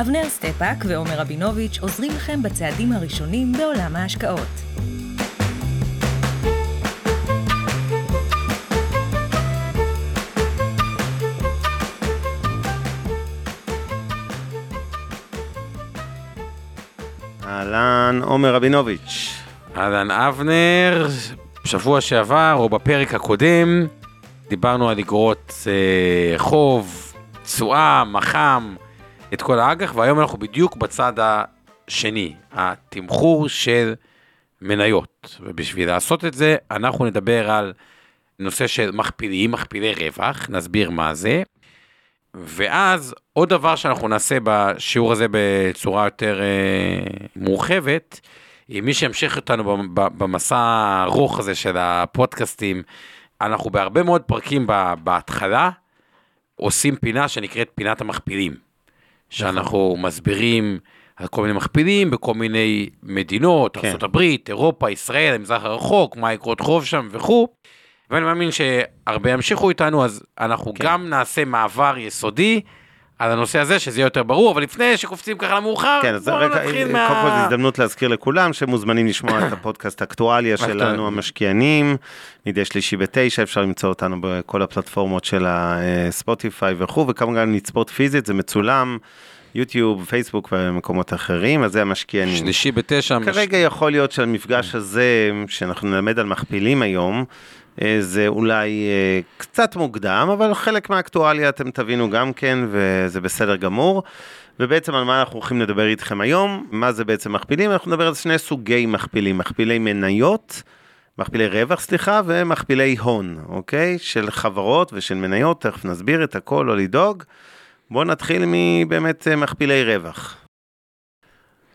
אבנר סטפאק ועומר רבינוביץ' עוזרים לכם בצעדים הראשונים בעולם ההשקעות. אהלן, עומר רבינוביץ'. אהלן אבנר, בשבוע שעבר או בפרק הקודם דיברנו על אגרות אה, חוב, תשואה, מח"מ, את כל האג"ח, והיום אנחנו בדיוק בצד השני, התמחור של מניות. ובשביל לעשות את זה, אנחנו נדבר על נושא של מכפילים, מכפילי רווח, נסביר מה זה. ואז עוד דבר שאנחנו נעשה בשיעור הזה בצורה יותר אה, מורחבת, מי שימשיך אותנו במסע הארוך הזה של הפודקאסטים, אנחנו בהרבה מאוד פרקים בהתחלה עושים פינה שנקראת פינת המכפילים. שאנחנו נכון. מסבירים על כל מיני מכפילים בכל מיני מדינות, כן. ארה"ב, אירופה, ישראל, המזרח הרחוק, מה יקרות חוב שם וכו'. ואני מאמין שהרבה ימשיכו איתנו, אז אנחנו כן. גם נעשה מעבר יסודי. על הנושא הזה, שזה יהיה יותר ברור, אבל לפני שקופצים ככה למאוחר, כן, בואו רגע, נתחיל מה... קודם כל זו הזדמנות להזכיר לכולם שמוזמנים לשמוע את הפודקאסט אקטואליה שלנו, המשקיענים, מדי שלישי בתשע, אפשר למצוא אותנו בכל הפלטפורמות של הספוטיפיי וכו', וכמובן לצפות פיזית, זה מצולם. יוטיוב, פייסבוק ומקומות אחרים, אז זה המשקיענים. שלישי בתשע. כרגע מש... יכול להיות שהמפגש הזה, שאנחנו נלמד על מכפילים היום, אה, זה אולי אה, קצת מוקדם, אבל חלק מהאקטואליה אתם תבינו גם כן, וזה בסדר גמור. ובעצם על מה אנחנו הולכים לדבר איתכם היום, מה זה בעצם מכפילים, אנחנו נדבר על שני סוגי מכפילים, מכפילי מניות, מכפילי רווח סליחה, ומכפילי הון, אוקיי? של חברות ושל מניות, תכף נסביר את הכל, לא לדאוג. בואו נתחיל מבאמת אה, מכפילי רווח.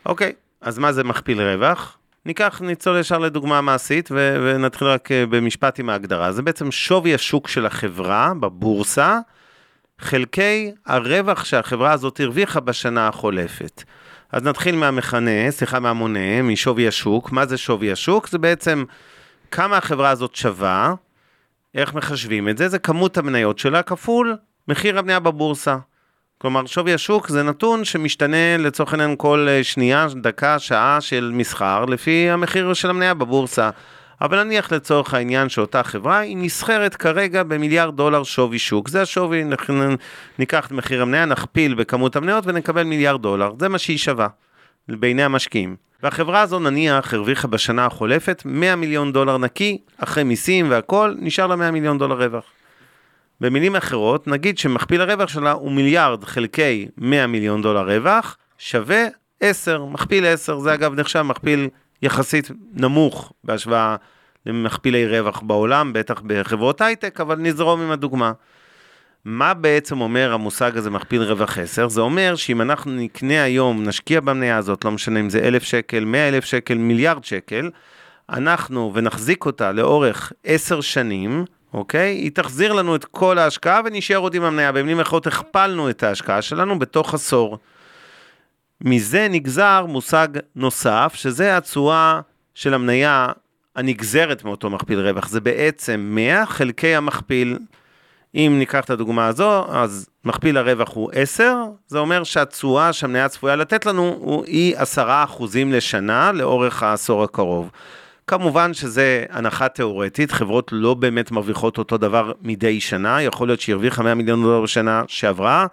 אוקיי, אז מה זה מכפיל רווח? ניקח, ניצול ישר לדוגמה מעשית ו- ונתחיל רק אה, במשפט עם ההגדרה. זה בעצם שווי השוק של החברה בבורסה, חלקי הרווח שהחברה הזאת הרוויחה בשנה החולפת. אז נתחיל מהמכנה, סליחה, מהמונה, משווי השוק. מה זה שווי השוק? זה בעצם כמה החברה הזאת שווה, איך מחשבים את זה? זה כמות המניות שלה כפול מחיר המניה בבורסה. כלומר, שווי השוק זה נתון שמשתנה לצורך העניין כל אה, שנייה, דקה, שעה של מסחר, לפי המחיר של המניה בבורסה. אבל נניח לצורך העניין שאותה חברה היא נסחרת כרגע במיליארד דולר שווי שוק. זה השווי, ניקח את מחיר המניה, נכפיל בכמות המניות ונקבל מיליארד דולר. זה מה שהיא שווה בעיני המשקיעים. והחברה הזו נניח הרוויחה בשנה החולפת 100 מיליון דולר נקי, אחרי מיסים והכל, נשאר לה 100 מיליון דולר רווח. במילים אחרות, נגיד שמכפיל הרווח שלה הוא מיליארד חלקי 100 מיליון דולר רווח, שווה 10, מכפיל 10, זה אגב נחשב מכפיל יחסית נמוך בהשוואה למכפילי רווח בעולם, בטח בחברות הייטק, אבל נזרום עם הדוגמה. מה בעצם אומר המושג הזה מכפיל רווח 10? זה אומר שאם אנחנו נקנה היום, נשקיע במניה הזאת, לא משנה אם זה אלף שקל, מאה אלף שקל, מיליארד שקל, אנחנו ונחזיק אותה לאורך 10 שנים, אוקיי? היא תחזיר לנו את כל ההשקעה ונשאר עוד עם המניה. במילים אחרות, הכפלנו את ההשקעה שלנו בתוך עשור. מזה נגזר מושג נוסף, שזה התשואה של המניה הנגזרת מאותו מכפיל רווח. זה בעצם 100 חלקי המכפיל. אם ניקח את הדוגמה הזו, אז מכפיל הרווח הוא 10, זה אומר שהתשואה שהמניה צפויה לתת לנו היא 10% לשנה לאורך העשור הקרוב. כמובן שזה הנחה תיאורטית, חברות לא באמת מרוויחות אותו דבר מדי שנה, יכול להיות שהיא הרוויחה 100 מיליון דולר בשנה שעברה,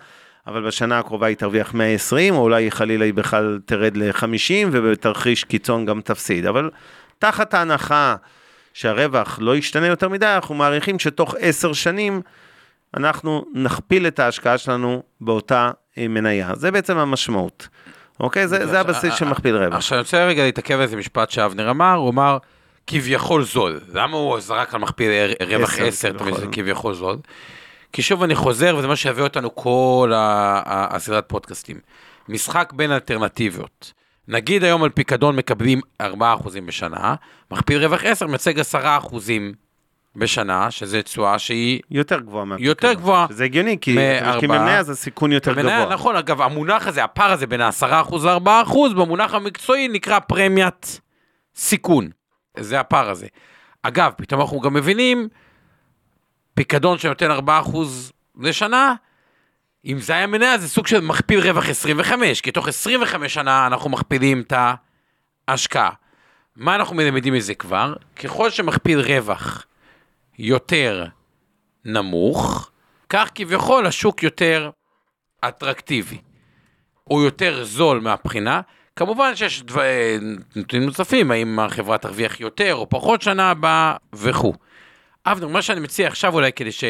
אבל בשנה הקרובה היא תרוויח 120, או אולי חלילה היא בכלל תרד ל-50, ובתרחיש קיצון גם תפסיד. אבל תחת ההנחה שהרווח לא ישתנה יותר מדי, אנחנו מעריכים שתוך 10 שנים אנחנו נכפיל את ההשקעה שלנו באותה אה, מניה. זה בעצם המשמעות. אוקיי? זה, זה הבסיס של מכפיל רווח. עכשיו אני רוצה רגע להתעכב על איזה משפט שאבנר אמר, הוא אמר כביכול זול. למה הוא זרק על מכפיל רווח 10, כביכול זול? כי שוב אני חוזר, וזה מה שיביא אותנו כל הסדרת פודקאסטים. משחק בין אלטרנטיביות. נגיד היום על פיקדון מקבלים 4% בשנה, מכפיל רווח 10 מייצג 10% בשנה, שזה תשואה שהיא יותר גבוהה מהפיקדון. יותר גבוהה. זה הגיוני, כי במניה אז הסיכון יותר במניה, גבוה. נכון, אגב, המונח הזה, הפער הזה בין ה-10% ל-4%, במונח המקצועי נקרא פרמיית סיכון. זה הפער הזה. אגב, פתאום אנחנו גם מבינים, פיקדון שנותן 4% לשנה, אם זה היה מניה, זה סוג של מכפיל רווח 25, כי תוך 25 שנה אנחנו מכפילים את ההשקעה. מה אנחנו מלמדים מזה כבר? ככל שמכפיל רווח יותר נמוך, כך כביכול השוק יותר אטרקטיבי. הוא יותר זול מהבחינה. כמובן שיש דבר, נתונים נוספים, האם החברה תרוויח יותר או פחות שנה הבאה וכו'. אבנר, מה שאני מציע עכשיו אולי כדי ש...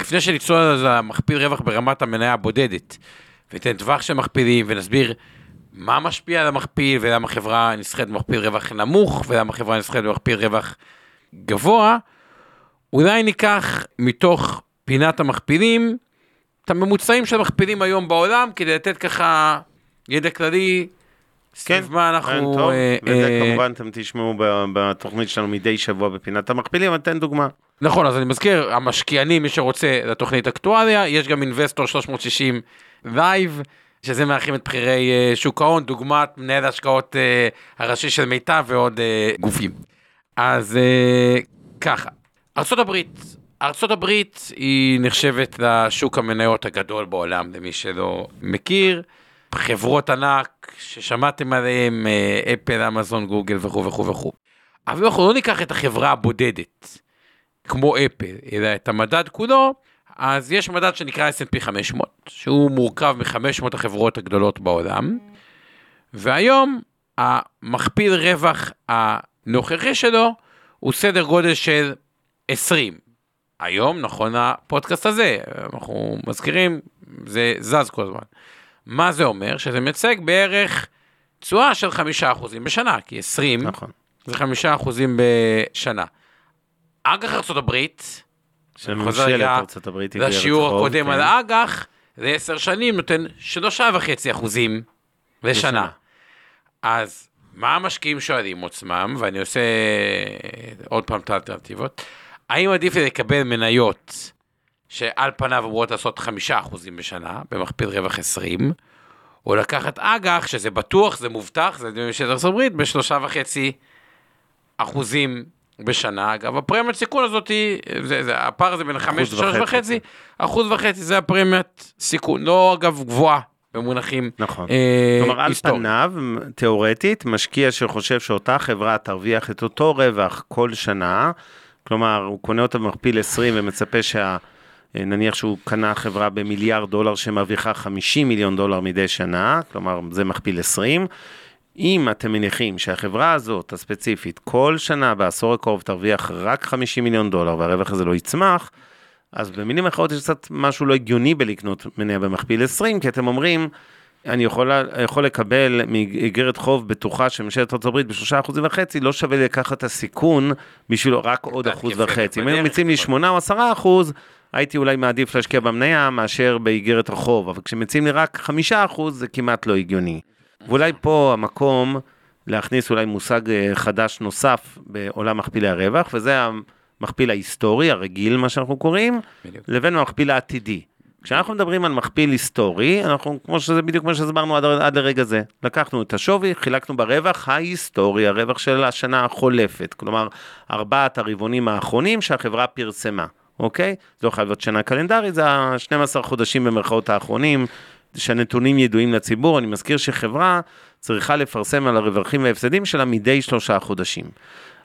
לפני שנצלול על המכפיל רווח ברמת המניה הבודדת, וניתן טווח של מכפילים ונסביר מה משפיע על המכפיל ולמה חברה נסחרת במכפיל רווח נמוך ולמה חברה נסחרת במכפיל רווח גבוה, אולי ניקח מתוך פינת המכפילים את הממוצעים של המכפילים היום בעולם כדי לתת ככה ידע כללי כן, סביב מה אנחנו... טוב, אה, וזה אה, כמובן אתם תשמעו בתוכנית שלנו מדי שבוע בפינת המכפילים, אבל תן דוגמה. נכון, אז אני מזכיר, המשקיענים, מי שרוצה לתוכנית אקטואליה, יש גם אינבסטור 360 live, שזה מארחים את בכירי אה, שוק ההון, דוגמת מנהל ההשקעות אה, הראשי של מיטב ועוד אה, גופים. אז אה, ככה, ארה"ב, ארה"ב היא נחשבת לשוק המניות הגדול בעולם, למי שלא מכיר. חברות ענק ששמעתם עליהן, אה, אפל, אמזון, גוגל וכו' וכו' וכו'. אבל אם אנחנו לא ניקח את החברה הבודדת, כמו אפל, אלא את המדד כולו, אז יש מדד שנקרא S&P 500, שהוא מורכב מ-500 החברות הגדולות בעולם, והיום המכפיל רווח הנוכחי שלו הוא סדר גודל של 20. היום, נכון לפודקאסט הזה, אנחנו מזכירים, זה זז כל הזמן. מה זה אומר? שזה מייצג בערך תשואה של 5% בשנה, כי 20 נכון. זה 5% בשנה. אג"ח הברית, של ממשלת. איגרת לשיעור חוב, הקודם כן. על האג"ח, לעשר שנים נותן שלושה וחצי אחוזים לשנה. לשנה. אז מה המשקיעים שואלים עצמם, ואני עושה עוד פעם את האלטרנטיבות, האם עדיף לי לקבל מניות שעל פניו אמורות לעשות חמישה אחוזים בשנה, במכפיל רווח 20, או לקחת אג"ח, שזה בטוח, זה מובטח, זה ממשלת ארצות הברית, בשלושה וחצי אחוזים בשנה. אגב, הפרמיית סיכון הזאת היא, זה, זה, הפער הזה בין חמש לשלוש וחצי, וחצי, אחוז וחצי זה הפרמיית סיכון, לא אגב גבוהה במונחים נכון. אה, כלומר, על. פניו, תיאורטית, משקיע שחושב שאותה חברה תרוויח את אותו רווח כל שנה, כלומר, הוא קונה אותה במכפיל 20 ומצפה שה... נניח שהוא קנה חברה במיליארד דולר שמרוויחה 50 מיליון דולר מדי שנה, כלומר זה מכפיל 20. אם אתם מניחים שהחברה הזאת הספציפית כל שנה בעשור הקרוב תרוויח רק 50 מיליון דולר והרווח הזה לא יצמח, אז במילים אחרות יש קצת משהו לא הגיוני בלקנות מניה במכפיל 20, כי אתם אומרים, אני יכול, יכול לקבל מאיגרת חוב בטוחה של ממשלת ארה"ב בשלושה אחוזים וחצי, לא שווה לקחת את הסיכון בשביל רק עוד אחוז וחצי. אם היו מציעים לי. שמונה או עשרה אחוז, הייתי אולי מעדיף להשקיע במניה מאשר באיגרת החוב, אבל כשמציעים לי רק חמישה אחוז זה כמעט לא הגיוני. ואולי פה המקום להכניס אולי מושג אה, חדש נוסף בעולם מכפילי הרווח, וזה המכפיל ההיסטורי, הרגיל, מה שאנחנו קוראים, בדיוק. לבין המכפיל העתידי. כשאנחנו מדברים על מכפיל היסטורי, אנחנו, כמו שזה בדיוק מה שהסברנו עד, עד לרגע זה, לקחנו את השווי, חילקנו ברווח ההיסטורי, הרווח של השנה החולפת, כלומר, ארבעת הרבעונים האחרונים שהחברה פרסמה, אוקיי? זה לא חייב להיות שנה קלנדרית, זה ה-12 חודשים במרכאות האחרונים, שהנתונים ידועים לציבור. אני מזכיר שחברה צריכה לפרסם על הרווחים וההפסדים שלה מדי שלושה חודשים.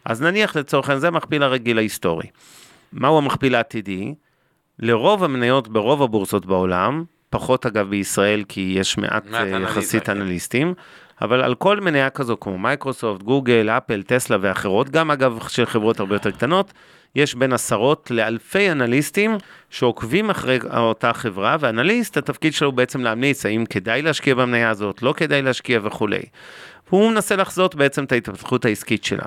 אז נניח לצורך העניין, זה המכפיל הרגיל ההיסטורי. מהו המכפיל העתידי? לרוב המניות ברוב הבורסות בעולם, פחות אגב בישראל כי יש מעט מעט אה, אנליזה, יחסית כן. אנליסטים, אבל על כל מניה כזו כמו מייקרוסופט, גוגל, אפל, טסלה ואחרות, גם אגב של חברות הרבה יותר קטנות, יש בין עשרות לאלפי אנליסטים שעוקבים אחרי אותה חברה, ואנליסט, התפקיד שלו הוא בעצם להמליץ האם כדאי להשקיע במניה הזאת, לא כדאי להשקיע וכולי. והוא מנסה לחזות בעצם את ההתפתחות העסקית שלה.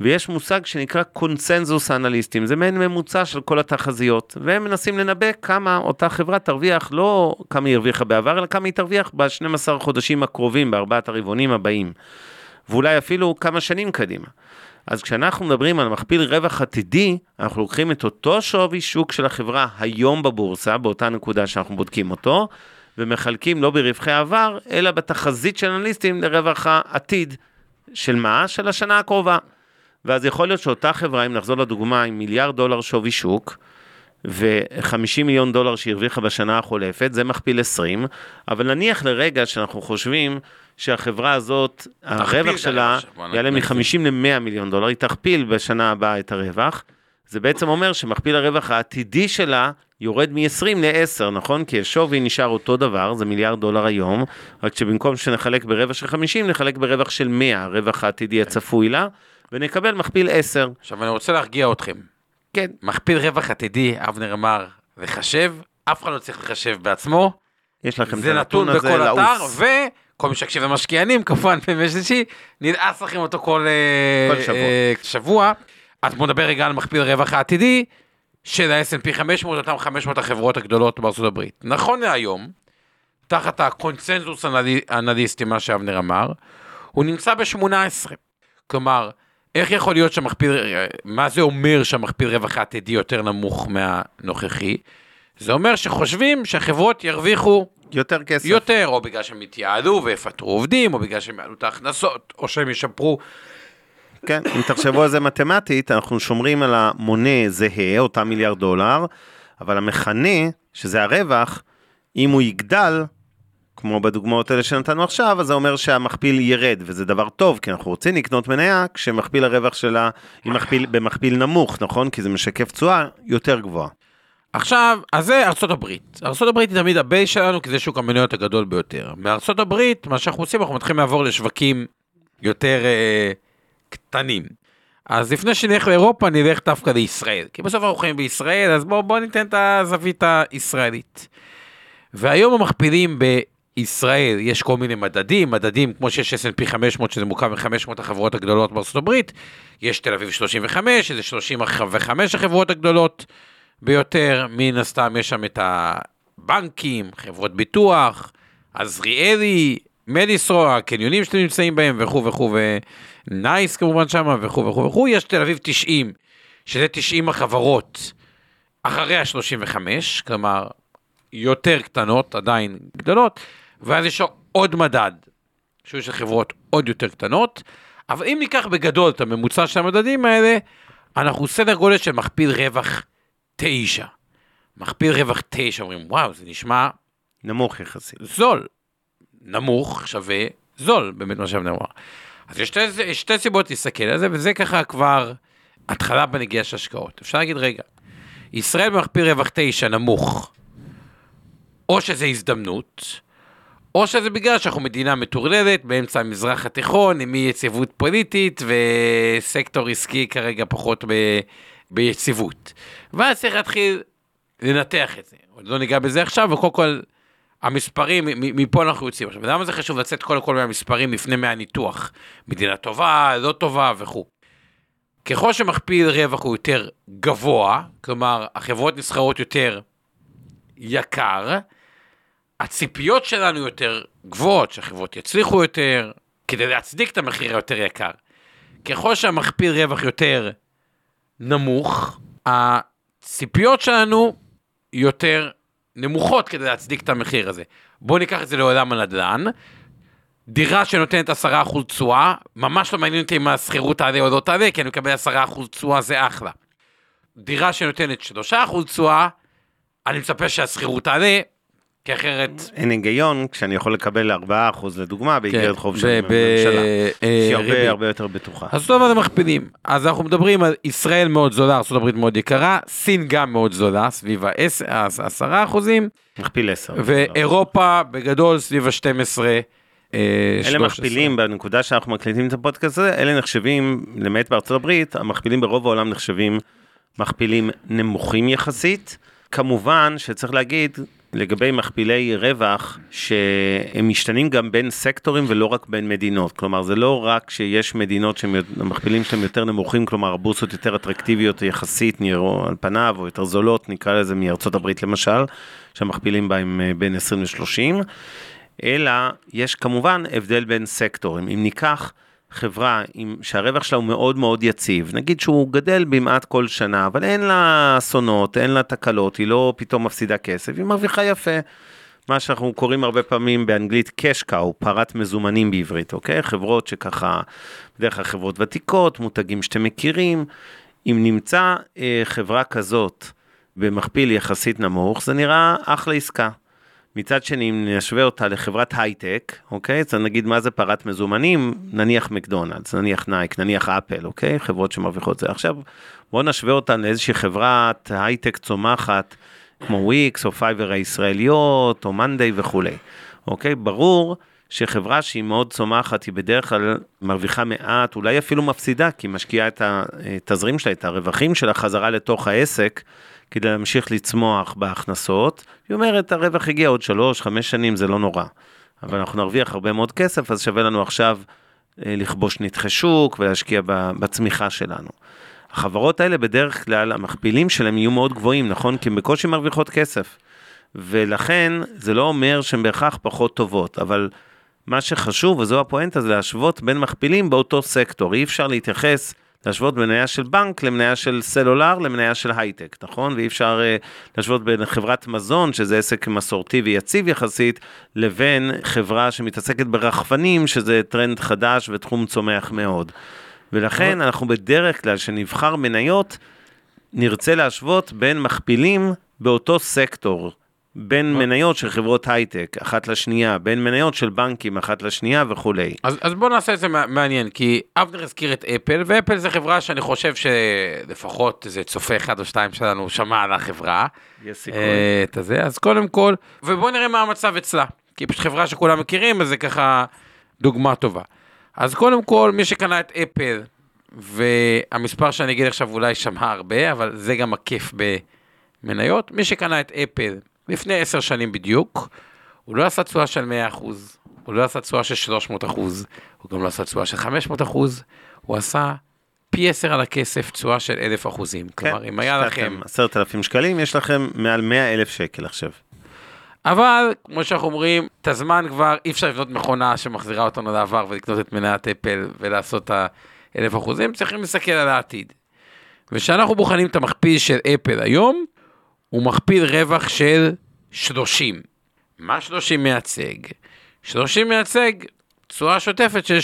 ויש מושג שנקרא קונסנזוס האנליסטים, זה מעין ממוצע של כל התחזיות, והם מנסים לנבא כמה אותה חברה תרוויח, לא כמה היא הרוויחה בעבר, אלא כמה היא תרוויח ב-12 חודשים הקרובים, בארבעת הרבעונים הבאים. ואולי אפילו כמה שנים קדימה. אז כשאנחנו מדברים על מכפיל רווח עתידי, אנחנו לוקחים את אותו שווי שוק של החברה היום בבורסה, באותה נקודה שאנחנו בודקים אותו, ומחלקים לא ברווחי העבר, אלא בתחזית של אנליסטים לרווח העתיד. של מה? של השנה הקרובה. ואז יכול להיות שאותה חברה, אם נחזור לדוגמה, עם מיליארד דולר שווי שוק, ו-50 מיליון דולר שהיא הרוויחה בשנה החולפת, זה מכפיל 20, אבל נניח לרגע שאנחנו חושבים שהחברה הזאת, הרווח שלה יעלה מ-50 ל-100 מיליון דולר, היא תכפיל בשנה הבאה את הרווח, זה בעצם אומר שמכפיל הרווח העתידי שלה יורד מ-20 ל-10, נכון? כי השווי נשאר אותו דבר, זה מיליארד דולר היום, רק שבמקום שנחלק ברווח של 50, נחלק ברווח של 100, הרווח העתידי הצפוי לה, ונקבל מכפיל 10. עכשיו אני רוצה להרגיע אתכם. כן. מכפיל רווח עתידי, אבנר אמר, לחשב, אף אחד לא צריך לחשב בעצמו. יש לכם את זה הנתון נתון הזה בכל אתר, לעוס. וכל מי שיקשיב למשקיענים, כמובן בימי שלישי, נדעס לכם אותו כל, אה, כל שבוע. אה, שבוע. אז בוא נדבר רגע על מכפיל רווח העתידי של ה-S&P 500, אותם 500 החברות הגדולות בארצות הברית. נכון להיום, תחת הקונצנזוס האנלי- האנליסטי, מה שאבנר אמר, הוא נמצא ב-18. כלומר, איך יכול להיות שהמכפיל, מה זה אומר שהמכפיל רווח העתידי יותר נמוך מהנוכחי? זה אומר שחושבים שהחברות ירוויחו יותר כסף. יותר, או בגלל שהם יתייעלו ויפטרו עובדים, או בגלל שהם יעלו את ההכנסות, או שהם ישפרו. כן, אם תחשבו על זה מתמטית, אנחנו שומרים על המונה זהה, אותה מיליארד דולר, אבל המכנה, שזה הרווח, אם הוא יגדל, כמו בדוגמאות האלה שנתנו עכשיו, אז זה אומר שהמכפיל ירד, וזה דבר טוב, כי אנחנו רוצים לקנות מניה כשמכפיל הרווח שלה היא מכפיל, במכפיל נמוך, נכון? כי זה משקף תשואה יותר גבוהה. עכשיו, אז זה ארצות הברית. ארצות הברית היא תמיד ה base שלנו, כי זה שוק המניות הגדול ביותר. מארצות הברית, מה שאנחנו עושים, אנחנו מתחילים לעבור לשווקים יותר אה, קטנים. אז לפני שנלך לאירופה, נלך דווקא לישראל. כי בסוף אנחנו חיים בישראל, אז בואו בוא ניתן את הזווית הישראלית. והיום המכפילים בישראל, יש כל מיני מדדים, מדדים כמו שיש S&P 500, שזה מורכב מ-500 החברות הגדולות בארצות הברית, יש תל אביב 35, שזה 35 החברות הגדולות. ביותר, מן הסתם יש שם את הבנקים, חברות ביטוח, עזריאלי, מדיסרו, הקניונים שאתם נמצאים בהם וכו' וכו', ונייס כמובן שם וכו' וכו' וכו', יש תל אביב 90, שזה 90 החברות אחרי ה-35, כלומר יותר קטנות, עדיין גדולות, ואז יש עוד מדד, שהוא של חברות עוד יותר קטנות, אבל אם ניקח בגדול את הממוצע של המדדים האלה, אנחנו סדר גודל של מכפיל רווח תשע. מכפיל רווח תשע, אומרים, וואו, זה נשמע נמוך יחסית. זול. נמוך שווה זול, באמת מה שאבנר אמר. אז יש שתי, שתי סיבות להסתכל על זה, וזה ככה כבר התחלה בנגיעה של השקעות. אפשר להגיד, רגע, ישראל במכפיל רווח תשע נמוך, או שזה הזדמנות, או שזה בגלל שאנחנו מדינה מטורללת באמצע המזרח התיכון, עם אי יציבות פוליטית וסקטור עסקי כרגע פחות ב... ביציבות. ואז צריך להתחיל לנתח את זה. עוד לא ניגע בזה עכשיו, וקודם כל, המספרים, מפה אנחנו יוצאים. עכשיו, למה זה חשוב לצאת קודם כל מהמספרים לפני מהניתוח? מדינה טובה, לא טובה וכו'. ככל שמכפיל רווח הוא יותר גבוה, כלומר, החברות נסחרות יותר יקר, הציפיות שלנו יותר גבוהות, שהחברות יצליחו יותר, כדי להצדיק את המחיר היותר יקר. ככל שהמכפיל רווח יותר נמוך, הציפיות שלנו יותר נמוכות כדי להצדיק את המחיר הזה. בואו ניקח את זה לעולם הנדל"ן. דירה שנותנת 10% תשואה, ממש לא מעניין אותי אם השכירות תעלה או לא תעלה, כי אני מקבל 10% תשואה זה אחלה. דירה שנותנת 3% תשואה, אני מצפה שהשכירות תעלה, כי אחרת... אין היגיון כשאני יכול לקבל 4% לדוגמה באיגרת חוב של ב- ב- ממשלה. אה, שהיא. הרבה הרבה יותר בטוחה. אז אותו דבר זה מכפילים. אז אנחנו מדברים על ישראל מאוד זולה, ארה"ב מאוד יקרה, סין גם מאוד זולה, סביב ה-10 אחוזים, מכפיל 10. ואירופה בגדול סביב ה-12. אלה מכפילים בנקודה שאנחנו מקליטים את הפודקאסט הזה, אלה נחשבים, למעט בארצות הברית, המכפילים ברוב העולם נחשבים מכפילים נמוכים יחסית. כמובן שצריך להגיד לגבי מכפילי רווח שהם משתנים גם בין סקטורים ולא רק בין מדינות. כלומר זה לא רק שיש מדינות שהמכפילים שלהם יותר נמוכים, כלומר הבורסות יותר אטרקטיביות יחסית נראו על פניו או יותר זולות, נקרא לזה מארצות הברית למשל, שהמכפילים בהם אה, בין 20 ל-30, אלא יש כמובן הבדל בין סקטורים. אם ניקח חברה עם, שהרווח שלה הוא מאוד מאוד יציב, נגיד שהוא גדל במעט כל שנה, אבל אין לה אסונות, אין לה תקלות, היא לא פתאום מפסידה כסף, היא מרוויחה יפה. מה שאנחנו קוראים הרבה פעמים באנגלית cash cow, פרת מזומנים בעברית, אוקיי? חברות שככה, בדרך כלל חברות ותיקות, מותגים שאתם מכירים. אם נמצא אה, חברה כזאת במכפיל יחסית נמוך, זה נראה אחלה עסקה. מצד שני, אם נשווה אותה לחברת הייטק, אוקיי? אז נגיד מה זה פרת מזומנים, נניח מקדונלדס, נניח נייק, נניח אפל, אוקיי? חברות שמרוויחות זה. עכשיו, בואו נשווה אותה לאיזושהי חברת הייטק צומחת, כמו וויקס, או פייבר הישראליות, או מאנדיי וכולי, אוקיי? ברור שחברה שהיא מאוד צומחת, היא בדרך כלל מרוויחה מעט, אולי אפילו מפסידה, כי היא משקיעה את התזרים שלה, את הרווחים שלה חזרה לתוך העסק. כדי להמשיך לצמוח בהכנסות, היא אומרת, הרווח הגיע עוד שלוש, חמש שנים, זה לא נורא. אבל אנחנו נרוויח הרבה מאוד כסף, אז שווה לנו עכשיו אה, לכבוש נתחי שוק ולהשקיע בצמיחה שלנו. החברות האלה בדרך כלל, המכפילים שלהם יהיו מאוד גבוהים, נכון? כי הן בקושי מרוויחות כסף. ולכן, זה לא אומר שהן בהכרח פחות טובות, אבל מה שחשוב, וזו הפואנטה, זה להשוות בין מכפילים באותו סקטור. אי אפשר להתייחס להשוות מניה של בנק למניה של סלולר למניה של הייטק, נכון? ואי אפשר אה, להשוות בין חברת מזון, שזה עסק מסורתי ויציב יחסית, לבין חברה שמתעסקת ברחפנים, שזה טרנד חדש ותחום צומח מאוד. ולכן אנחנו בדרך כלל, כשנבחר מניות, נרצה להשוות בין מכפילים באותו סקטור. בין מניות של חברות הייטק אחת לשנייה, בין מניות של בנקים אחת לשנייה וכולי. אז, אז בוא נעשה את זה מעניין, כי אבנר הזכיר את אפל, ואפל זה חברה שאני חושב שלפחות איזה צופה אחד או שתיים שלנו שמע על החברה. יש סיכוי. אה, את הזה, אז קודם כל, ובוא נראה מה המצב אצלה, כי היא פשוט חברה שכולם מכירים, אז זה ככה דוגמה טובה. אז קודם כל, מי שקנה את אפל, והמספר שאני אגיד עכשיו אולי שמע הרבה, אבל זה גם הכיף במניות, מי שקנה את אפל, לפני עשר שנים בדיוק, הוא לא עשה תשואה של 100%, הוא לא עשה תשואה של 300%, הוא גם לא עשה תשואה של 500%, הוא עשה פי 10 על הכסף תשואה של 1,000 אחוזים. כן, כלומר, אם היה לכם... 10,000 שקלים, יש לכם מעל 100,000 שקל עכשיו. אבל, כמו שאנחנו אומרים, את הזמן כבר אי אפשר לבנות מכונה שמחזירה אותנו לעבר ולקנות את מניית אפל ולעשות את ה-1,000 אחוזים, צריכים להסתכל על העתיד. וכשאנחנו בוחנים את המכפיל של אפל היום, הוא מכפיל רווח של 30. מה 30 מייצג? 30 מייצג תשואה שוטפת של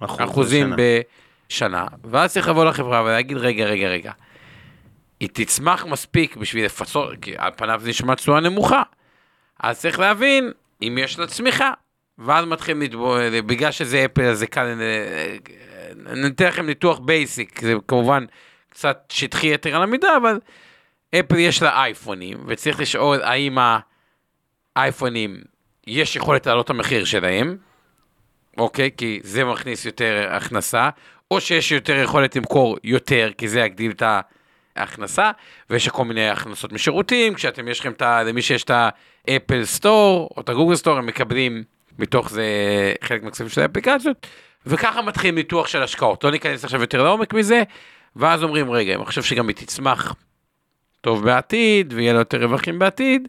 3.3 אחוזים בשנה. ואז צריך לבוא לחברה ולהגיד, רגע, רגע, רגע. היא תצמח מספיק בשביל לפצות, כי על פניו זה נשמע תשואה נמוכה. אז צריך להבין אם יש לה צמיחה. ואז מתחילים לדבר, בגלל שזה אפל, אז זה קל, אתן לכם ניתוח basic, זה כמובן קצת שטחי יתר על המידה, אבל אפל יש לה אייפונים, וצריך לשאול האם האייפונים, יש יכולת להעלות את המחיר שלהם, אוקיי? כי זה מכניס יותר הכנסה, או שיש יותר יכולת למכור יותר, כי זה יגדיל את ההכנסה, ויש כל מיני הכנסות משירותים, כשאתם, יש לכם את ה... למי שיש את האפל סטור, או את הגוגל סטור, הם מקבלים מתוך זה חלק מהכספים של האפליקציות, וככה מתחיל ניתוח של השקעות. לא ניכנס עכשיו יותר לעומק מזה, ואז אומרים, רגע, אני חושב שגם היא תצמח טוב בעתיד, ויהיה לה יותר רווחים בעתיד,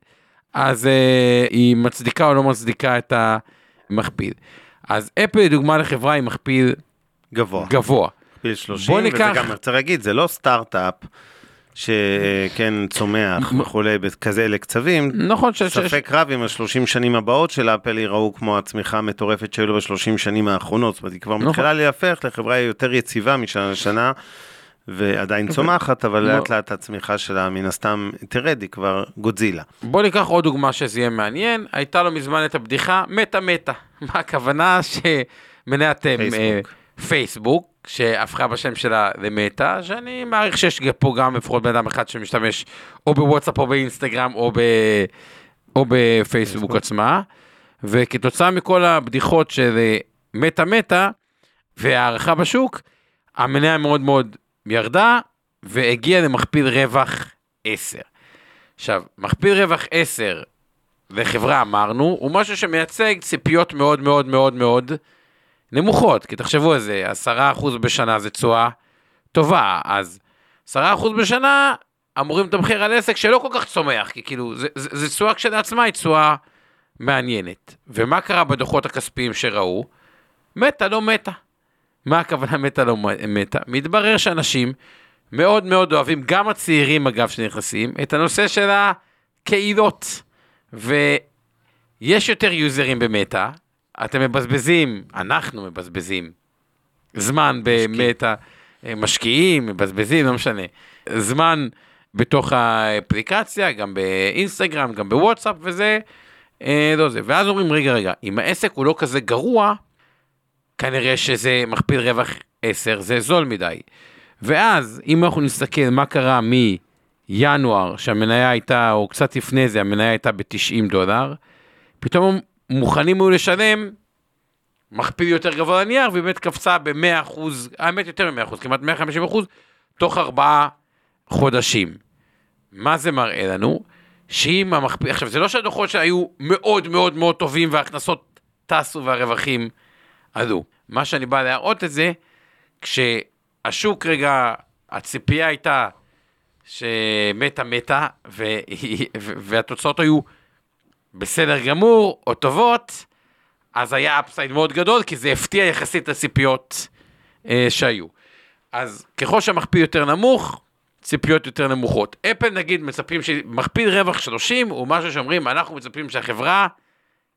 אז uh, היא מצדיקה או לא מצדיקה את המכפיל. אז אפל היא דוגמה לחברה עם מכפיל גבוה. גבוה. מכפיל 30, וזה ניקח... גם, צריך להגיד, זה לא סטארט-אפ. שכן צומח וכולי בכזה אלה קצבים, נכון, ש... ספק ש... רב אם השלושים שנים הבאות של אפל ייראו כמו הצמיחה המטורפת שהיו לו בשלושים שנים האחרונות, זאת אומרת היא כבר נכון. מתחילה להפך לחברה יותר יציבה משנה לשנה, ועדיין אוקיי. צומחת, אבל לאט לאט הצמיחה שלה מן הסתם תרד, היא כבר גודזילה. בוא ניקח עוד דוגמה שזה יהיה מעניין, הייתה לו מזמן את הבדיחה מטה מטה. מה הכוונה שמניית אה, פייסבוק, פייסבוק שהפכה בשם שלה למטה, שאני מעריך שיש פה גם לפחות בן אדם אחד שמשתמש או בוואטסאפ או באינסטגרם או, ב... או בפייסבוק עצמה, וכתוצאה מכל הבדיחות של מטה מטה והערכה בשוק, המניה מאוד מאוד ירדה והגיעה למכפיל רווח 10. עכשיו, מכפיל רווח 10 לחברה אמרנו, הוא משהו שמייצג ציפיות מאוד מאוד מאוד מאוד נמוכות, כי תחשבו על זה, 10% בשנה זה תשואה טובה, אז 10% בשנה אמורים לתמחר על עסק שלא כל כך צומח, כי כאילו, זה תשואה כשלעצמה היא תשואה מעניינת. ומה קרה בדוחות הכספיים שראו? מתה לא מתה. מה הכוונה מתה לא מתה? מתברר שאנשים מאוד מאוד אוהבים, גם הצעירים אגב שנכנסים, את הנושא של הקהילות. ויש יותר יוזרים במטא, אתם מבזבזים, אנחנו מבזבזים זמן במטא, משקיעים, מבזבזים, לא משנה, זמן בתוך האפליקציה, גם באינסטגרם, גם בוואטסאפ וזה, אה, לא זה. ואז אומרים, רגע, רגע, אם העסק הוא לא כזה גרוע, כנראה שזה מכפיל רווח 10, זה זול מדי. ואז, אם אנחנו נסתכל מה קרה מינואר, שהמניה הייתה, או קצת לפני זה, המניה הייתה ב-90 דולר, פתאום מוכנים היו לשלם מכפיל יותר גבוה לנייר, והיא באמת קפצה ב-100%, האמת יותר מ-100%, כמעט 150%, תוך ארבעה חודשים. מה זה מראה לנו? שאם המכפיל, עכשיו זה לא שהדוחות שהיו מאוד מאוד מאוד טובים וההכנסות טסו והרווחים עלו. מה שאני בא להראות את זה, כשהשוק רגע, הציפייה הייתה שמתה מתה, והתוצאות היו בסדר גמור או טובות, אז היה אפסייד מאוד גדול, כי זה הפתיע יחסית לציפיות אה, שהיו. אז ככל שהמכפיל יותר נמוך, ציפיות יותר נמוכות. אפל נגיד מצפים שמכפיל רווח 30 הוא משהו שאומרים אנחנו מצפים שהחברה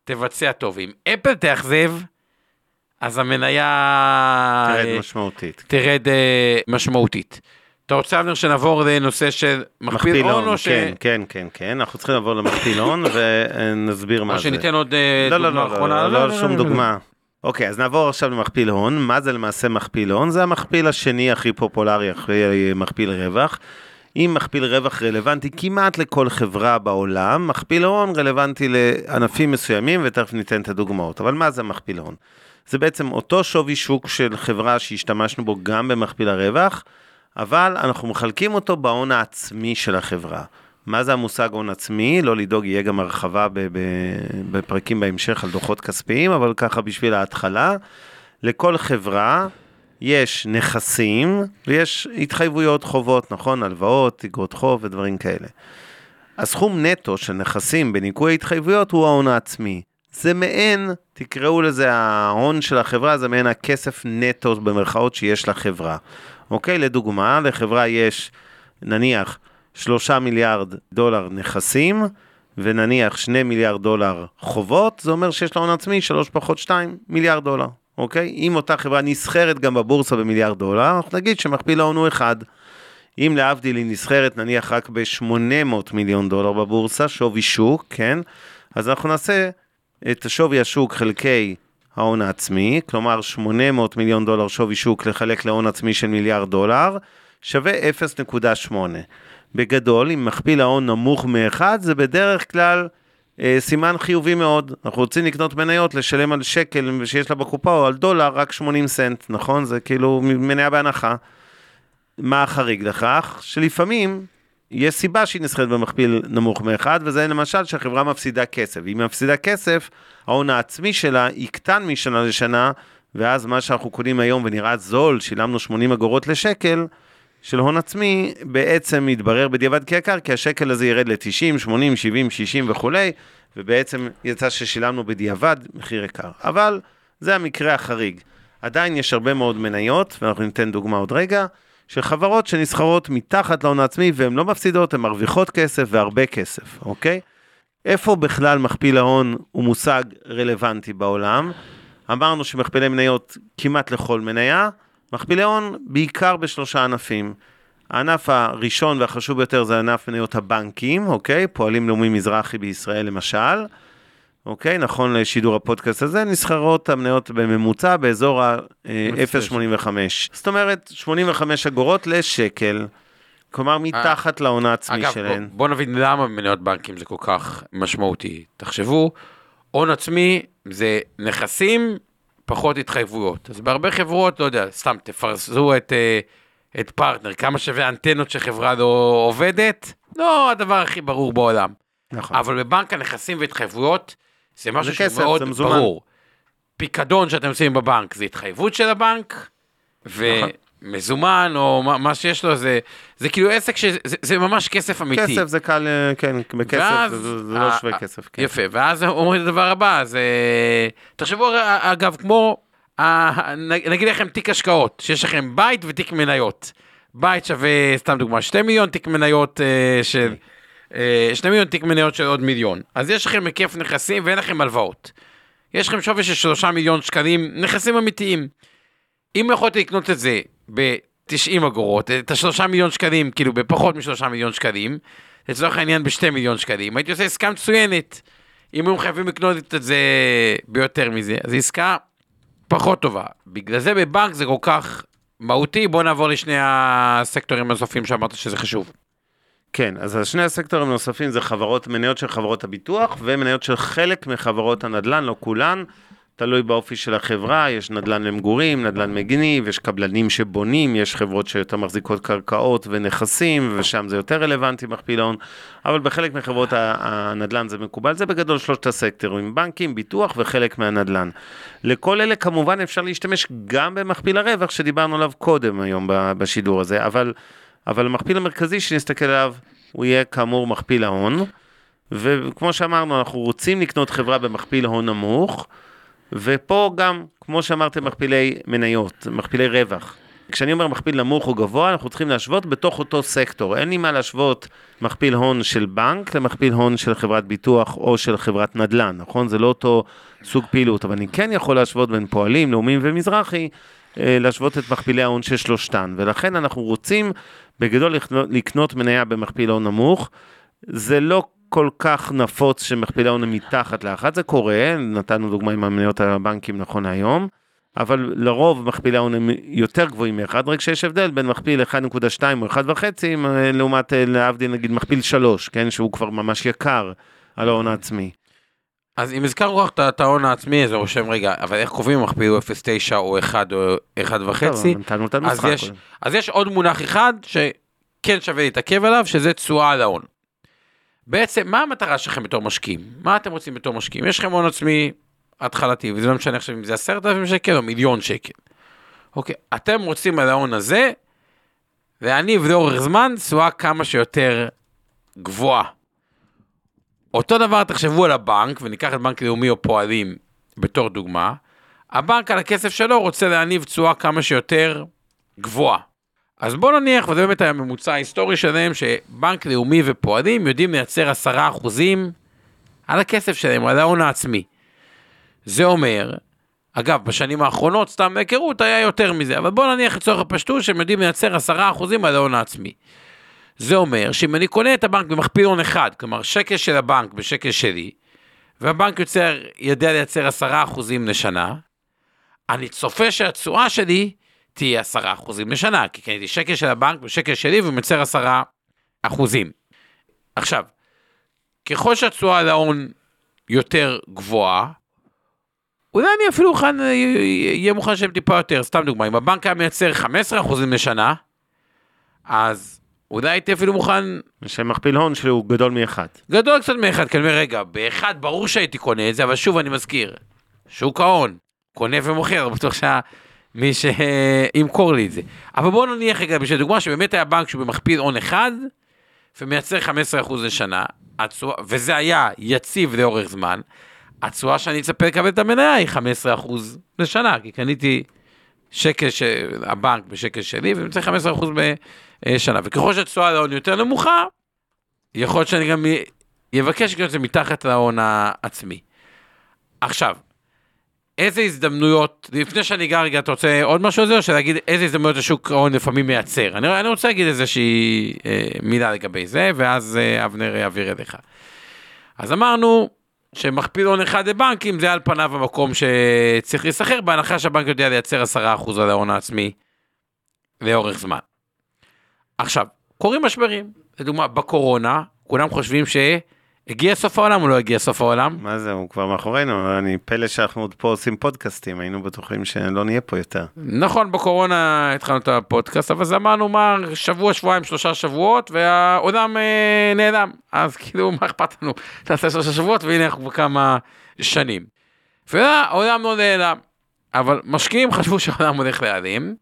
תבצע טוב. אם אפל תאכזב, אז המניה... תרד אה, משמעותית. תרד אה, משמעותית. אתה רוצה אבנר שנעבור לנושא של מכפיל הון או ש... כן, כן, כן, כן, אנחנו צריכים לעבור למכפיל הון ונסביר מה זה. או שניתן עוד אה, לא, לא, דוגמה לא, אחרונה. לא, לא, שום דוגמה. אוקיי, אז נעבור עכשיו למכפיל הון. מה זה למעשה מכפיל הון? זה המכפיל השני הכי פופולרי אחרי מכפיל רווח. עם מכפיל רווח רלוונטי כמעט לכל חברה בעולם, מכפיל הון רלוונטי לענפים מסוימים, ותכף ניתן את הדוגמאות. אבל מה זה מכפיל הון? זה בעצם אותו שווי שוק של חברה שהשתמשנו בו גם במכפיל הרווח, אבל אנחנו מחלקים אותו בהון העצמי של החברה. מה זה המושג הון עצמי? לא לדאוג, יהיה גם הרחבה בפרקים בהמשך על דוחות כספיים, אבל ככה בשביל ההתחלה. לכל חברה יש נכסים ויש התחייבויות חובות, נכון? הלוואות, תגרות חוב ודברים כאלה. הסכום נטו של נכסים בניכוי ההתחייבויות הוא ההון העצמי. זה מעין, תקראו לזה ההון של החברה, זה מעין הכסף נטו במרכאות שיש לחברה. אוקיי? לדוגמה, לחברה יש נניח שלושה מיליארד דולר נכסים, ונניח שני מיליארד דולר חובות, זה אומר שיש לה הון עצמי שלוש פחות שתיים מיליארד דולר, אוקיי? אם אותה חברה נסחרת גם בבורסה במיליארד דולר, אנחנו נגיד שמכפיל ההון הוא אחד. אם להבדיל היא נסחרת נניח רק ב-800 מיליון דולר בבורסה, שווי שוק, כן? אז אנחנו נעשה את שווי השוק חלקי ההון העצמי, כלומר 800 מיליון דולר שווי שוק לחלק להון עצמי של מיליארד דולר, שווה 0.8. בגדול, אם מכפיל ההון נמוך מאחד, זה בדרך כלל אה, סימן חיובי מאוד. אנחנו רוצים לקנות מניות, לשלם על שקל שיש לה בקופה או על דולר רק 80 סנט, נכון? זה כאילו מניה בהנחה. מה החריג לכך? שלפעמים יש סיבה שהיא נסחרת במכפיל נמוך מאחד, וזה למשל שהחברה מפסידה כסף. אם היא מפסידה כסף, ההון העצמי שלה יקטן משנה לשנה, ואז מה שאנחנו קונים היום ונראה זול, שילמנו 80 אגורות לשקל, של הון עצמי, בעצם מתברר בדיעבד כיקר, כי השקל הזה ירד ל-90, 80, 70, 60 וכולי, ובעצם יצא ששילמנו בדיעבד מחיר יקר. אבל זה המקרה החריג. עדיין יש הרבה מאוד מניות, ואנחנו ניתן דוגמה עוד רגע, של חברות שנסחרות מתחת להון העצמי והן לא מפסידות, הן מרוויחות כסף והרבה כסף, אוקיי? איפה בכלל מכפיל ההון הוא מושג רלוונטי בעולם? אמרנו שמכפילי מניות כמעט לכל מניה, מכפילי הון בעיקר בשלושה ענפים. הענף הראשון והחשוב ביותר זה ענף מניות הבנקים, אוקיי? פועלים לאומי מזרחי בישראל למשל. אוקיי? נכון לשידור הפודקאסט הזה, נסחרות המניות בממוצע באזור ה-0.85. זאת אומרת, 85 אגורות לשקל. כלומר, מתחת להון העצמי שלהן. אגב, בוא, בוא נבין למה מניות בנקים זה כל כך משמעותי. תחשבו, הון עצמי זה נכסים פחות התחייבויות. אז בהרבה חברות, לא יודע, סתם תפרסו את את פרטנר, כמה שווה אנטנות שחברה לא עובדת, לא הדבר הכי ברור בעולם. נכון. אבל בבנק הנכסים והתחייבויות, זה משהו שהוא מאוד. ברור. פיקדון שאתם עושים בבנק זה התחייבות של הבנק, נכון. ומזומן או מה, מה שיש לו זה, זה כאילו עסק שזה זה, זה ממש כסף אמיתי. כסף זה קל, אה, כן, בכסף ואז זה, זה לא שווה כסף. כן. יפה, ואז אומרים את הדבר הבא, זה... תחשבו אגב, כמו, נגיד לכם תיק השקעות, שיש לכם בית ותיק מניות. בית שווה, סתם דוגמה, 2 מיליון תיק מניות אה, של... אה, 2 מיליון תיק מניות של עוד מיליון. אז יש לכם היקף נכסים ואין לכם הלוואות. יש לכם שווי של 3 מיליון שקלים, נכסים אמיתיים. אם יכולתי לקנות את זה ב-90 אגורות, את ה-3 מיליון שקלים, כאילו בפחות מ-3 מיליון שקלים, לצורך העניין ב-2 מיליון שקלים, הייתי עושה עסקה מצוינת. אם הם חייבים לקנות את זה ביותר מזה, אז עסקה פחות טובה. בגלל זה בבנק זה כל כך מהותי, בוא נעבור לשני הסקטורים הנוספים שאמרת שזה חשוב. כן, אז שני הסקטורים הנוספים זה חברות, מניות של חברות הביטוח ומניות של חלק מחברות הנדל"ן, לא כולן, תלוי באופי של החברה, יש נדל"ן למגורים, נדל"ן מגניב, יש קבלנים שבונים, יש חברות שיותר מחזיקות קרקעות ונכסים, ושם זה יותר רלוונטי מכפיל ההון, אבל בחלק מחברות הנדל"ן זה מקובל, זה בגדול שלושת הסקטורים, בנקים, ביטוח וחלק מהנדל"ן. לכל אלה כמובן אפשר להשתמש גם במכפיל הרווח שדיברנו עליו קודם היום בשידור הזה, אבל, אבל המכפיל המרכזי שנסתכל עליו, הוא יהיה כאמור מכפיל ההון, וכמו שאמרנו, אנחנו רוצים לקנות חברה במכפיל הון נמוך, ופה גם, כמו שאמרתם, מכפילי מניות, מכפילי רווח. כשאני אומר מכפיל נמוך או גבוה, אנחנו צריכים להשוות בתוך אותו סקטור. אין לי מה להשוות מכפיל הון של בנק למכפיל הון של חברת ביטוח או של חברת נדל"ן, נכון? זה לא אותו סוג פעילות, אבל אני כן יכול להשוות בין פועלים, לאומיים ומזרחי, להשוות את מכפילי ההון של שלושתן. ולכן אנחנו רוצים בגדול לקנות, לקנות מניה במכפיל הון נמוך. זה לא כל כך נפוץ שמכפילי ההון הם מתחת לאחת, זה קורה, נתנו דוגמה עם המניות הבנקים נכון להיום, אבל לרוב מכפילי ההון הם יותר גבוהים מאחד, רק שיש הבדל בין מכפיל 1.2 או 1.5, אה, לעומת אה, להבדיל נגיד מכפיל 3, כן, שהוא כבר ממש יקר על ההון העצמי. אז אם הזכרנו רק את- ההון העצמי, אז אני רושם רגע, אבל איך קובעים אם מכפיל הוא 0.9 או 1 או 1.5? טוב, נתנו את אז. יש. אז יש עוד מונח אחד שכן שווה להתעכב עליו, שזה תשואה על ההון. בעצם, מה המטרה שלכם בתור משקיעים? מה אתם רוצים בתור משקיעים? יש לכם הון עצמי התחלתי, וזה לא משנה עכשיו אם זה עשרת אלפים שקל או מיליון שקל. אוקיי, אתם רוצים על ההון הזה להניב לאורך זמן תשואה כמה שיותר גבוהה. אותו דבר תחשבו על הבנק, וניקח את בנק לאומי או פועלים בתור דוגמה, הבנק על הכסף שלו רוצה להניב תשואה כמה שיותר גבוהה. אז בוא נניח, וזה באמת הממוצע ההיסטורי שלהם, שבנק לאומי ופועלים יודעים לייצר 10% על הכסף שלהם, על ההון העצמי. זה אומר, אגב, בשנים האחרונות, סתם מהיכרות, היה יותר מזה, אבל בוא נניח לצורך הפשטות שהם יודעים לייצר 10% על ההון העצמי. זה אומר שאם אני קונה את הבנק במכפיל הון אחד, כלומר שקל של הבנק בשקל שלי, והבנק יוצר, יודע לייצר 10% לשנה, אני צופה שהתשואה שלי תהיה 10% לשנה, כי קניתי שקל של הבנק בשקל שלי והוא מייצר 10%. עכשיו, ככל שהתשואה על ההון יותר גבוהה, אולי אני אפילו מוכן, יהיה מוכן לשלם טיפה יותר, סתם דוגמה, אם הבנק היה מייצר 15% לשנה, אז אולי הייתי אפילו מוכן שמכפיל הון שהוא גדול מאחד. גדול קצת מאחד, כי אני אומר, רגע, באחד ברור שהייתי קונה את זה, אבל שוב אני מזכיר, שוק ההון, קונה ומוכר, בטוח שמי שימכור לי את זה. אבל בואו נניח רגע, בשביל דוגמה, שבאמת היה בנק שהוא במכפיל הון אחד, ומייצר 15% לשנה, וזה היה יציב לאורך זמן, התשואה שאני אצפה לקבל את המניה היא 15% לשנה, כי קניתי שקל של הבנק בשקל שלי, ומייצר 15% בשנה, וככל שהתשואה על ההון יותר נמוכה, יכול להיות שאני גם יבקש לקנות את זה מתחת להון העצמי. עכשיו, איזה הזדמנויות, לפני שאני אגע רגע, אתה רוצה עוד משהו על זה, או שלהגיד איזה הזדמנויות השוק ההון לפעמים מייצר? אני, אני רוצה להגיד איזושהי אה, מילה לגבי זה, ואז אה, אבנר יעביר אליך. אז אמרנו שמכפיל הון אחד לבנקים, זה על פניו המקום שצריך להיסחר, בהנחה שהבנק יודע לייצר 10% על ההון העצמי לאורך זמן. עכשיו, קורים משברים, לדוגמה, בקורונה, כולם חושבים הגיע סוף העולם או לא הגיע סוף העולם? מה זה, הוא כבר מאחורינו, אני פלא שאנחנו עוד פה עושים פודקאסטים, היינו בטוחים שלא נהיה פה יותר. נכון, בקורונה התחלנו את הפודקאסט, אבל זה אמרנו מה, שבוע, שבועיים, שלושה שבועות, והעולם אה, נעלם. אז כאילו, מה אכפת לנו? נעשה שלושה שבועות, והנה אנחנו כבר כמה שנים. והעולם לא נעלם. אבל משקיעים חשבו שהעולם הולך להיעלם,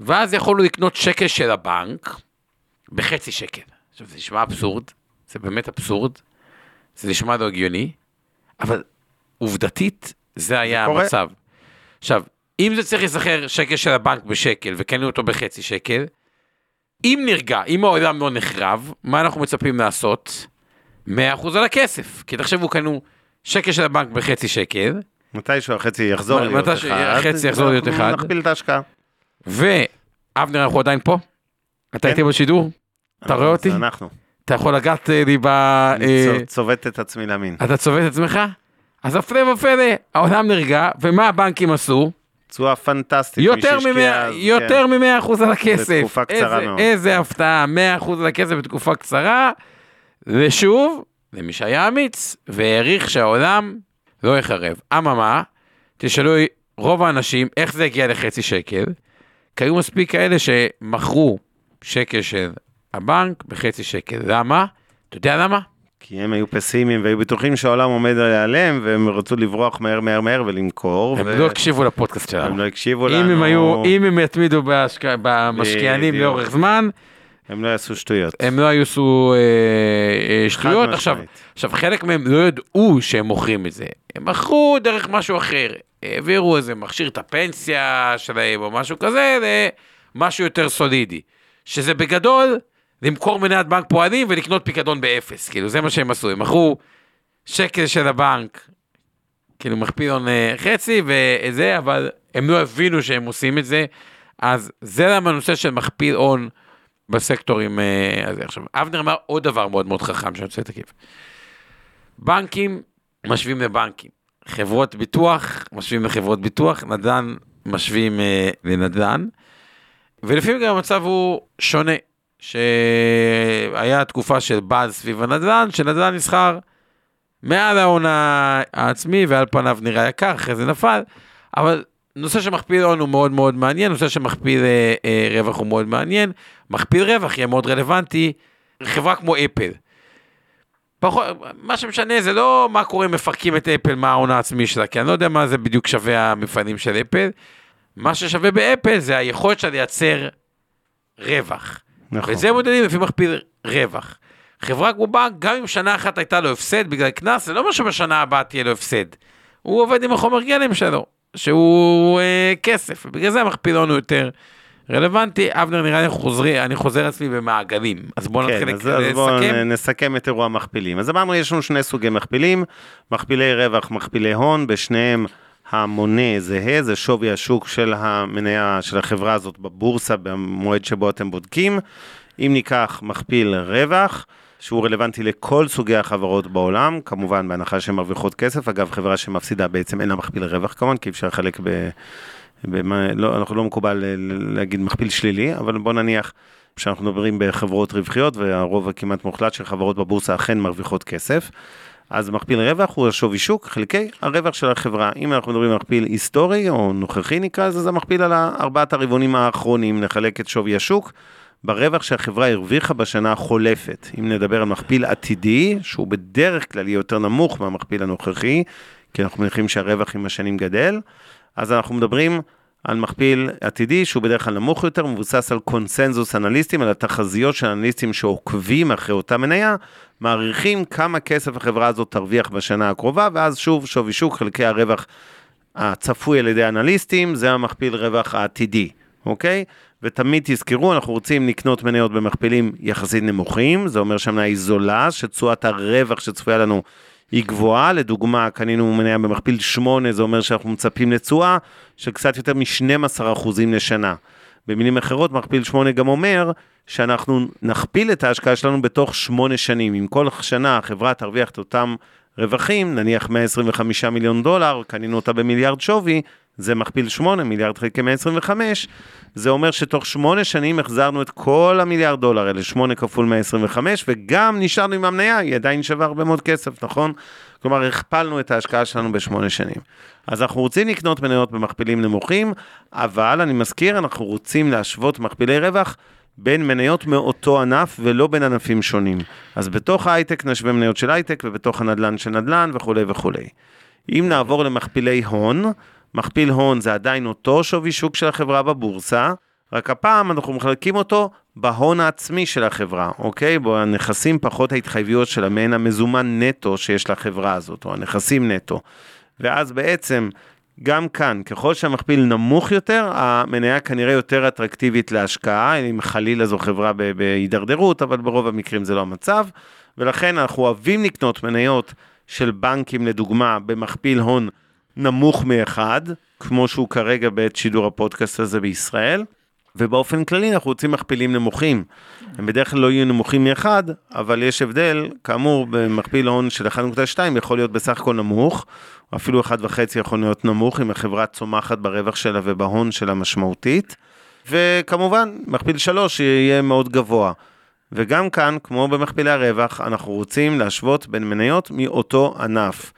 ואז יכולנו לקנות שקל של הבנק בחצי שקל. עכשיו, זה נשמע אבסורד, זה באמת אבסורד, זה נשמע לא הגיוני, אבל עובדתית זה היה קורה. המצב. עכשיו, אם זה צריך להיזכר שקל של הבנק בשקל וקנינו אותו בחצי שקל, אם נרגע, אם העולם לא נחרב, מה אנחנו מצפים לעשות? 100% על הכסף. כי תחשבו, קנו שקל של הבנק בחצי שקל, מתישהו החצי יחזור מתי להיות שהוא- אחד, החצי יחזור להיות אחד. נכפיל את ההשקעה. ואבנר, אנחנו עדיין פה? אתה כן. איתי בשידור? אתה רואה אותי? זה אנחנו. אתה יכול לגעת אה, לי ב... אני אה, צו- צובט את עצמי להאמין. אתה צובט את עצמך? אז הפלא ופלא, העולם נרגע, ומה הבנקים עשו? תשואה פנטסטית. יותר מי שהשקיע ממאה, אז, יותר כן. ממאה אחוז על הכסף. בתקופה קצרה מאוד. איזה הפתעה, מאה אחוז על הכסף בתקופה קצרה. ושוב, למי שהיה אמיץ, והעריך שהעולם לא יחרב. אממה, תשאלו רוב האנשים איך זה הגיע לחצי שקל, כי היו מספיק כאלה שמכרו שקל של הבנק בחצי שקל. למה? אתה יודע למה? כי הם היו פסימיים והיו בטוחים שהעולם עומד להיעלם, והם רצו לברוח מהר מהר מהר ולמכור. הם ו- לא הקשיבו לפודקאסט שלנו. הם לא הקשיבו לנו. אם הם היו, אם הם יתמידו בהשק- במשקיענים בדיוק. לאורך זמן, הם לא יעשו שטויות. הם לא היו עשו אה, אה, שטויות. עכשיו. עכשיו, חלק מהם לא ידעו שהם מוכרים את זה. הם מכרו דרך משהו אחר. העבירו איזה מכשיר את הפנסיה שלהם או משהו כזה למשהו יותר סולידי. שזה בגדול למכור מניית בנק פועלים ולקנות פיקדון באפס. כאילו, זה מה שהם עשו. הם מכרו שקל של הבנק, כאילו מכפיל הון אה, חצי וזה, אבל הם לא הבינו שהם עושים את זה. אז זה למה הנושא של מכפיל הון בסקטורים אה, הזה. עכשיו, אבנר אמר עוד דבר מאוד מאוד חכם שאני רוצה לתקף. בנקים משווים לבנקים, חברות ביטוח משווים לחברות ביטוח, נדל"ן משווים אה, לנדל"ן, ולפעמים גם המצב הוא שונה, שהיה תקופה של באז סביב הנדל"ן, שנדל"ן נסחר מעל ההון העצמי ועל פניו נראה יקר, אחרי זה נפל, אבל נושא שמכפיל הון הוא מאוד מאוד מעניין, נושא שמכפיל אה, אה, רווח הוא מאוד מעניין, מכפיל רווח יהיה מאוד רלוונטי, חברה כמו אפל. פחות, מה שמשנה זה לא מה קורה אם מפרקים את אפל, מה ההון העצמי שלה, כי אני לא יודע מה זה בדיוק שווה המפעלים של אפל. מה ששווה באפל זה היכולת שלה לייצר רווח. נכון. וזה מודדים לפי מכפיל רווח. חברה כמו בנק, גם אם שנה אחת הייתה לו הפסד בגלל קנס, זה לא אומר שבשנה הבאה תהיה לו הפסד. הוא עובד עם החומר גלם שלו, שהוא אה, כסף, ובגלל זה המכפיל הון הוא יותר רלוונטי. אבנר, נראה לי חוזרים, אני חוזר עצמי במעגלים. אז בואו נתחיל כן, אז, אז בואו לסכם. נסכם את אירוע המכפילים. אז אמרנו, יש לנו שני סוגי מכפילים, מכפילי רווח, מכפילי הון, בשניהם המונה זהה, זה שווי השוק של המניה של החברה הזאת בבורסה במועד שבו אתם בודקים. אם ניקח מכפיל רווח, שהוא רלוונטי לכל סוגי החברות בעולם, כמובן בהנחה שהן מרוויחות כסף, אגב חברה שמפסידה בעצם אין לה מכפיל רווח כמובן, כי אפשר לחלק ב... במה, לא, אנחנו לא מקובל להגיד מכפיל שלילי, אבל בוא נניח שאנחנו מדברים בחברות רווחיות, והרוב הכמעט מוחלט של חברות בבורסה אכן מרוויחות כסף. אז מכפיל רווח הוא השווי שוק, חלקי הרווח של החברה. אם אנחנו מדברים על מכפיל היסטורי או נוכחי נקרא לזה, זה מכפיל על ארבעת הרבעונים האחרונים, נחלק את שווי השוק. ברווח שהחברה הרוויחה בשנה החולפת. אם נדבר על מכפיל עתידי, שהוא בדרך כלל יהיה יותר נמוך מהמכפיל הנוכחי, כי אנחנו מניחים שהרווח עם השנים גדל, אז אנחנו מדברים על מכפיל עתידי שהוא בדרך כלל נמוך יותר, מבוסס על קונסנזוס אנליסטים, על התחזיות של אנליסטים שעוקבים אחרי אותה מניה, מעריכים כמה כסף החברה הזאת תרוויח בשנה הקרובה, ואז שוב שווי שוק, חלקי הרווח הצפוי על ידי אנליסטים, זה המכפיל רווח העתידי, אוקיי? ותמיד תזכרו, אנחנו רוצים לקנות מניות במכפילים יחסית נמוכים, זה אומר שהמניה היא זולה, שתשואת הרווח שצפויה לנו היא גבוהה, לדוגמה, קנינו מניה במכפיל 8, זה אומר שאנחנו מצפים לתשואה של קצת יותר מ-12% לשנה. במילים אחרות, מכפיל 8 גם אומר שאנחנו נכפיל את ההשקעה שלנו בתוך 8 שנים. אם כל שנה החברה תרוויח את אותם רווחים, נניח 125 מיליון דולר, קנינו אותה במיליארד שווי, זה מכפיל 8, מיליארד חלקי 125, זה אומר שתוך 8 שנים החזרנו את כל המיליארד דולר האלה, 8 כפול 125, וגם נשארנו עם המניה, היא עדיין שווה הרבה מאוד כסף, נכון? כלומר, הכפלנו את ההשקעה שלנו בשמונה שנים. אז אנחנו רוצים לקנות מניות במכפילים נמוכים, אבל אני מזכיר, אנחנו רוצים להשוות מכפילי רווח בין מניות מאותו ענף ולא בין ענפים שונים. אז בתוך ההייטק נשווה מניות של הייטק ובתוך הנדל"ן של נדל"ן וכולי וכולי. אם נעבור למכפילי הון, מכפיל הון זה עדיין אותו שווי שוק של החברה בבורסה, רק הפעם אנחנו מחלקים אותו בהון העצמי של החברה, אוקיי? בו הנכסים פחות ההתחייבויות של המעין המזומן נטו שיש לחברה הזאת, או הנכסים נטו. ואז בעצם, גם כאן, ככל שהמכפיל נמוך יותר, המניה כנראה יותר אטרקטיבית להשקעה, אם חלילה זו חברה בהידרדרות, אבל ברוב המקרים זה לא המצב, ולכן אנחנו אוהבים לקנות מניות של בנקים, לדוגמה, במכפיל הון נמוך מאחד, כמו שהוא כרגע בעת שידור הפודקאסט הזה בישראל. ובאופן כללי אנחנו רוצים מכפילים נמוכים. הם בדרך כלל לא יהיו נמוכים מאחד, אבל יש הבדל, כאמור, במכפיל הון של 1.2 יכול להיות בסך הכל נמוך, או אפילו 1.5 יכול להיות נמוך, אם החברה צומחת ברווח שלה ובהון שלה משמעותית. וכמובן, מכפיל 3 יהיה מאוד גבוה. וגם כאן, כמו במכפילי הרווח, אנחנו רוצים להשוות בין מניות מאותו ענף.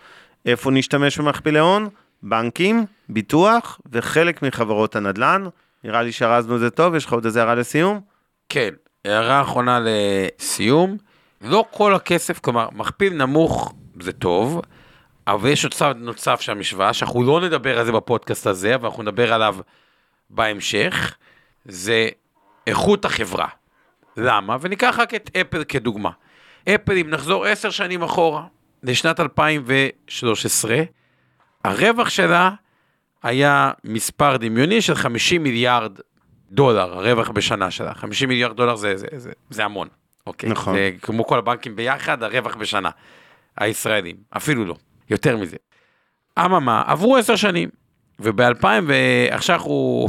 איפה נשתמש במכפילי הון? בנקים, ביטוח וחלק מחברות הנדל"ן. נראה לי שארזנו את זה טוב, יש לך עוד איזה הערה לסיום? כן, הערה אחרונה לסיום. לא כל הכסף, כלומר, מכפיל נמוך זה טוב, אבל יש עוד צד נוסף של המשוואה, שאנחנו לא נדבר על זה בפודקאסט הזה, אבל אנחנו נדבר עליו בהמשך, זה איכות החברה. למה? וניקח רק את אפל כדוגמה. אפל, אם נחזור עשר שנים אחורה, לשנת 2013, הרווח שלה היה מספר דמיוני של 50 מיליארד דולר, הרווח בשנה שלה. 50 מיליארד דולר זה, זה, זה, זה המון, אוקיי? נכון. זה כמו כל הבנקים ביחד, הרווח בשנה. הישראלים, אפילו לא, יותר מזה. אממה, עברו עשר שנים, וב-2000, ועכשיו אנחנו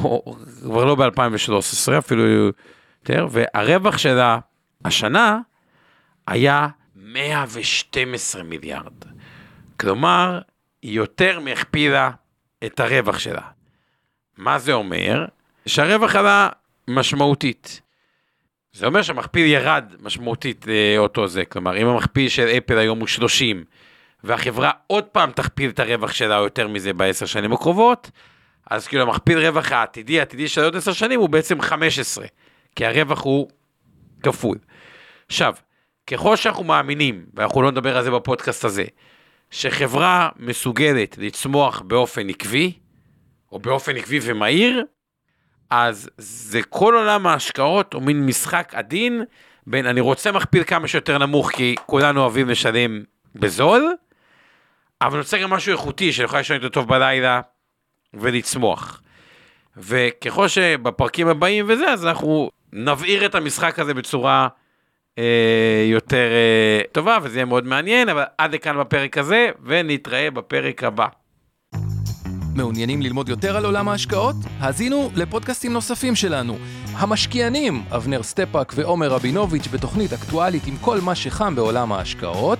כבר לא ב-2013, אפילו יותר, והרווח שלה השנה היה 112 מיליארד. כלומר, היא יותר מהכפילה את הרווח שלה. מה זה אומר? שהרווח עלה משמעותית. זה אומר שהמכפיל ירד משמעותית לאותו זה, כלומר אם המכפיל של אפל היום הוא 30 והחברה עוד פעם תכפיל את הרווח שלה יותר מזה בעשר שנים הקרובות, אז כאילו המכפיל רווח העתידי, העתידי של עוד עשר שנים הוא בעצם 15, כי הרווח הוא כפול. עכשיו, ככל שאנחנו מאמינים, ואנחנו לא נדבר על זה בפודקאסט הזה, שחברה מסוגלת לצמוח באופן עקבי, או באופן עקבי ומהיר, אז זה כל עולם ההשקעות הוא מין משחק עדין בין אני רוצה מכפיל כמה שיותר נמוך כי כולנו אוהבים לשלם בזול, אבל אני רוצה גם משהו איכותי שיכול לישון יותר טוב בלילה ולצמוח. וככל שבפרקים הבאים וזה, אז אנחנו נבעיר את המשחק הזה בצורה יותר אה, טובה, וזה יהיה מאוד מעניין, אבל עד לכאן בפרק הזה, ונתראה בפרק הבא. מעוניינים ללמוד יותר על עולם ההשקעות? האזינו לפודקאסטים נוספים שלנו. המשקיענים, אבנר סטפאק ועומר רבינוביץ' בתוכנית אקטואלית עם כל מה שחם בעולם ההשקעות.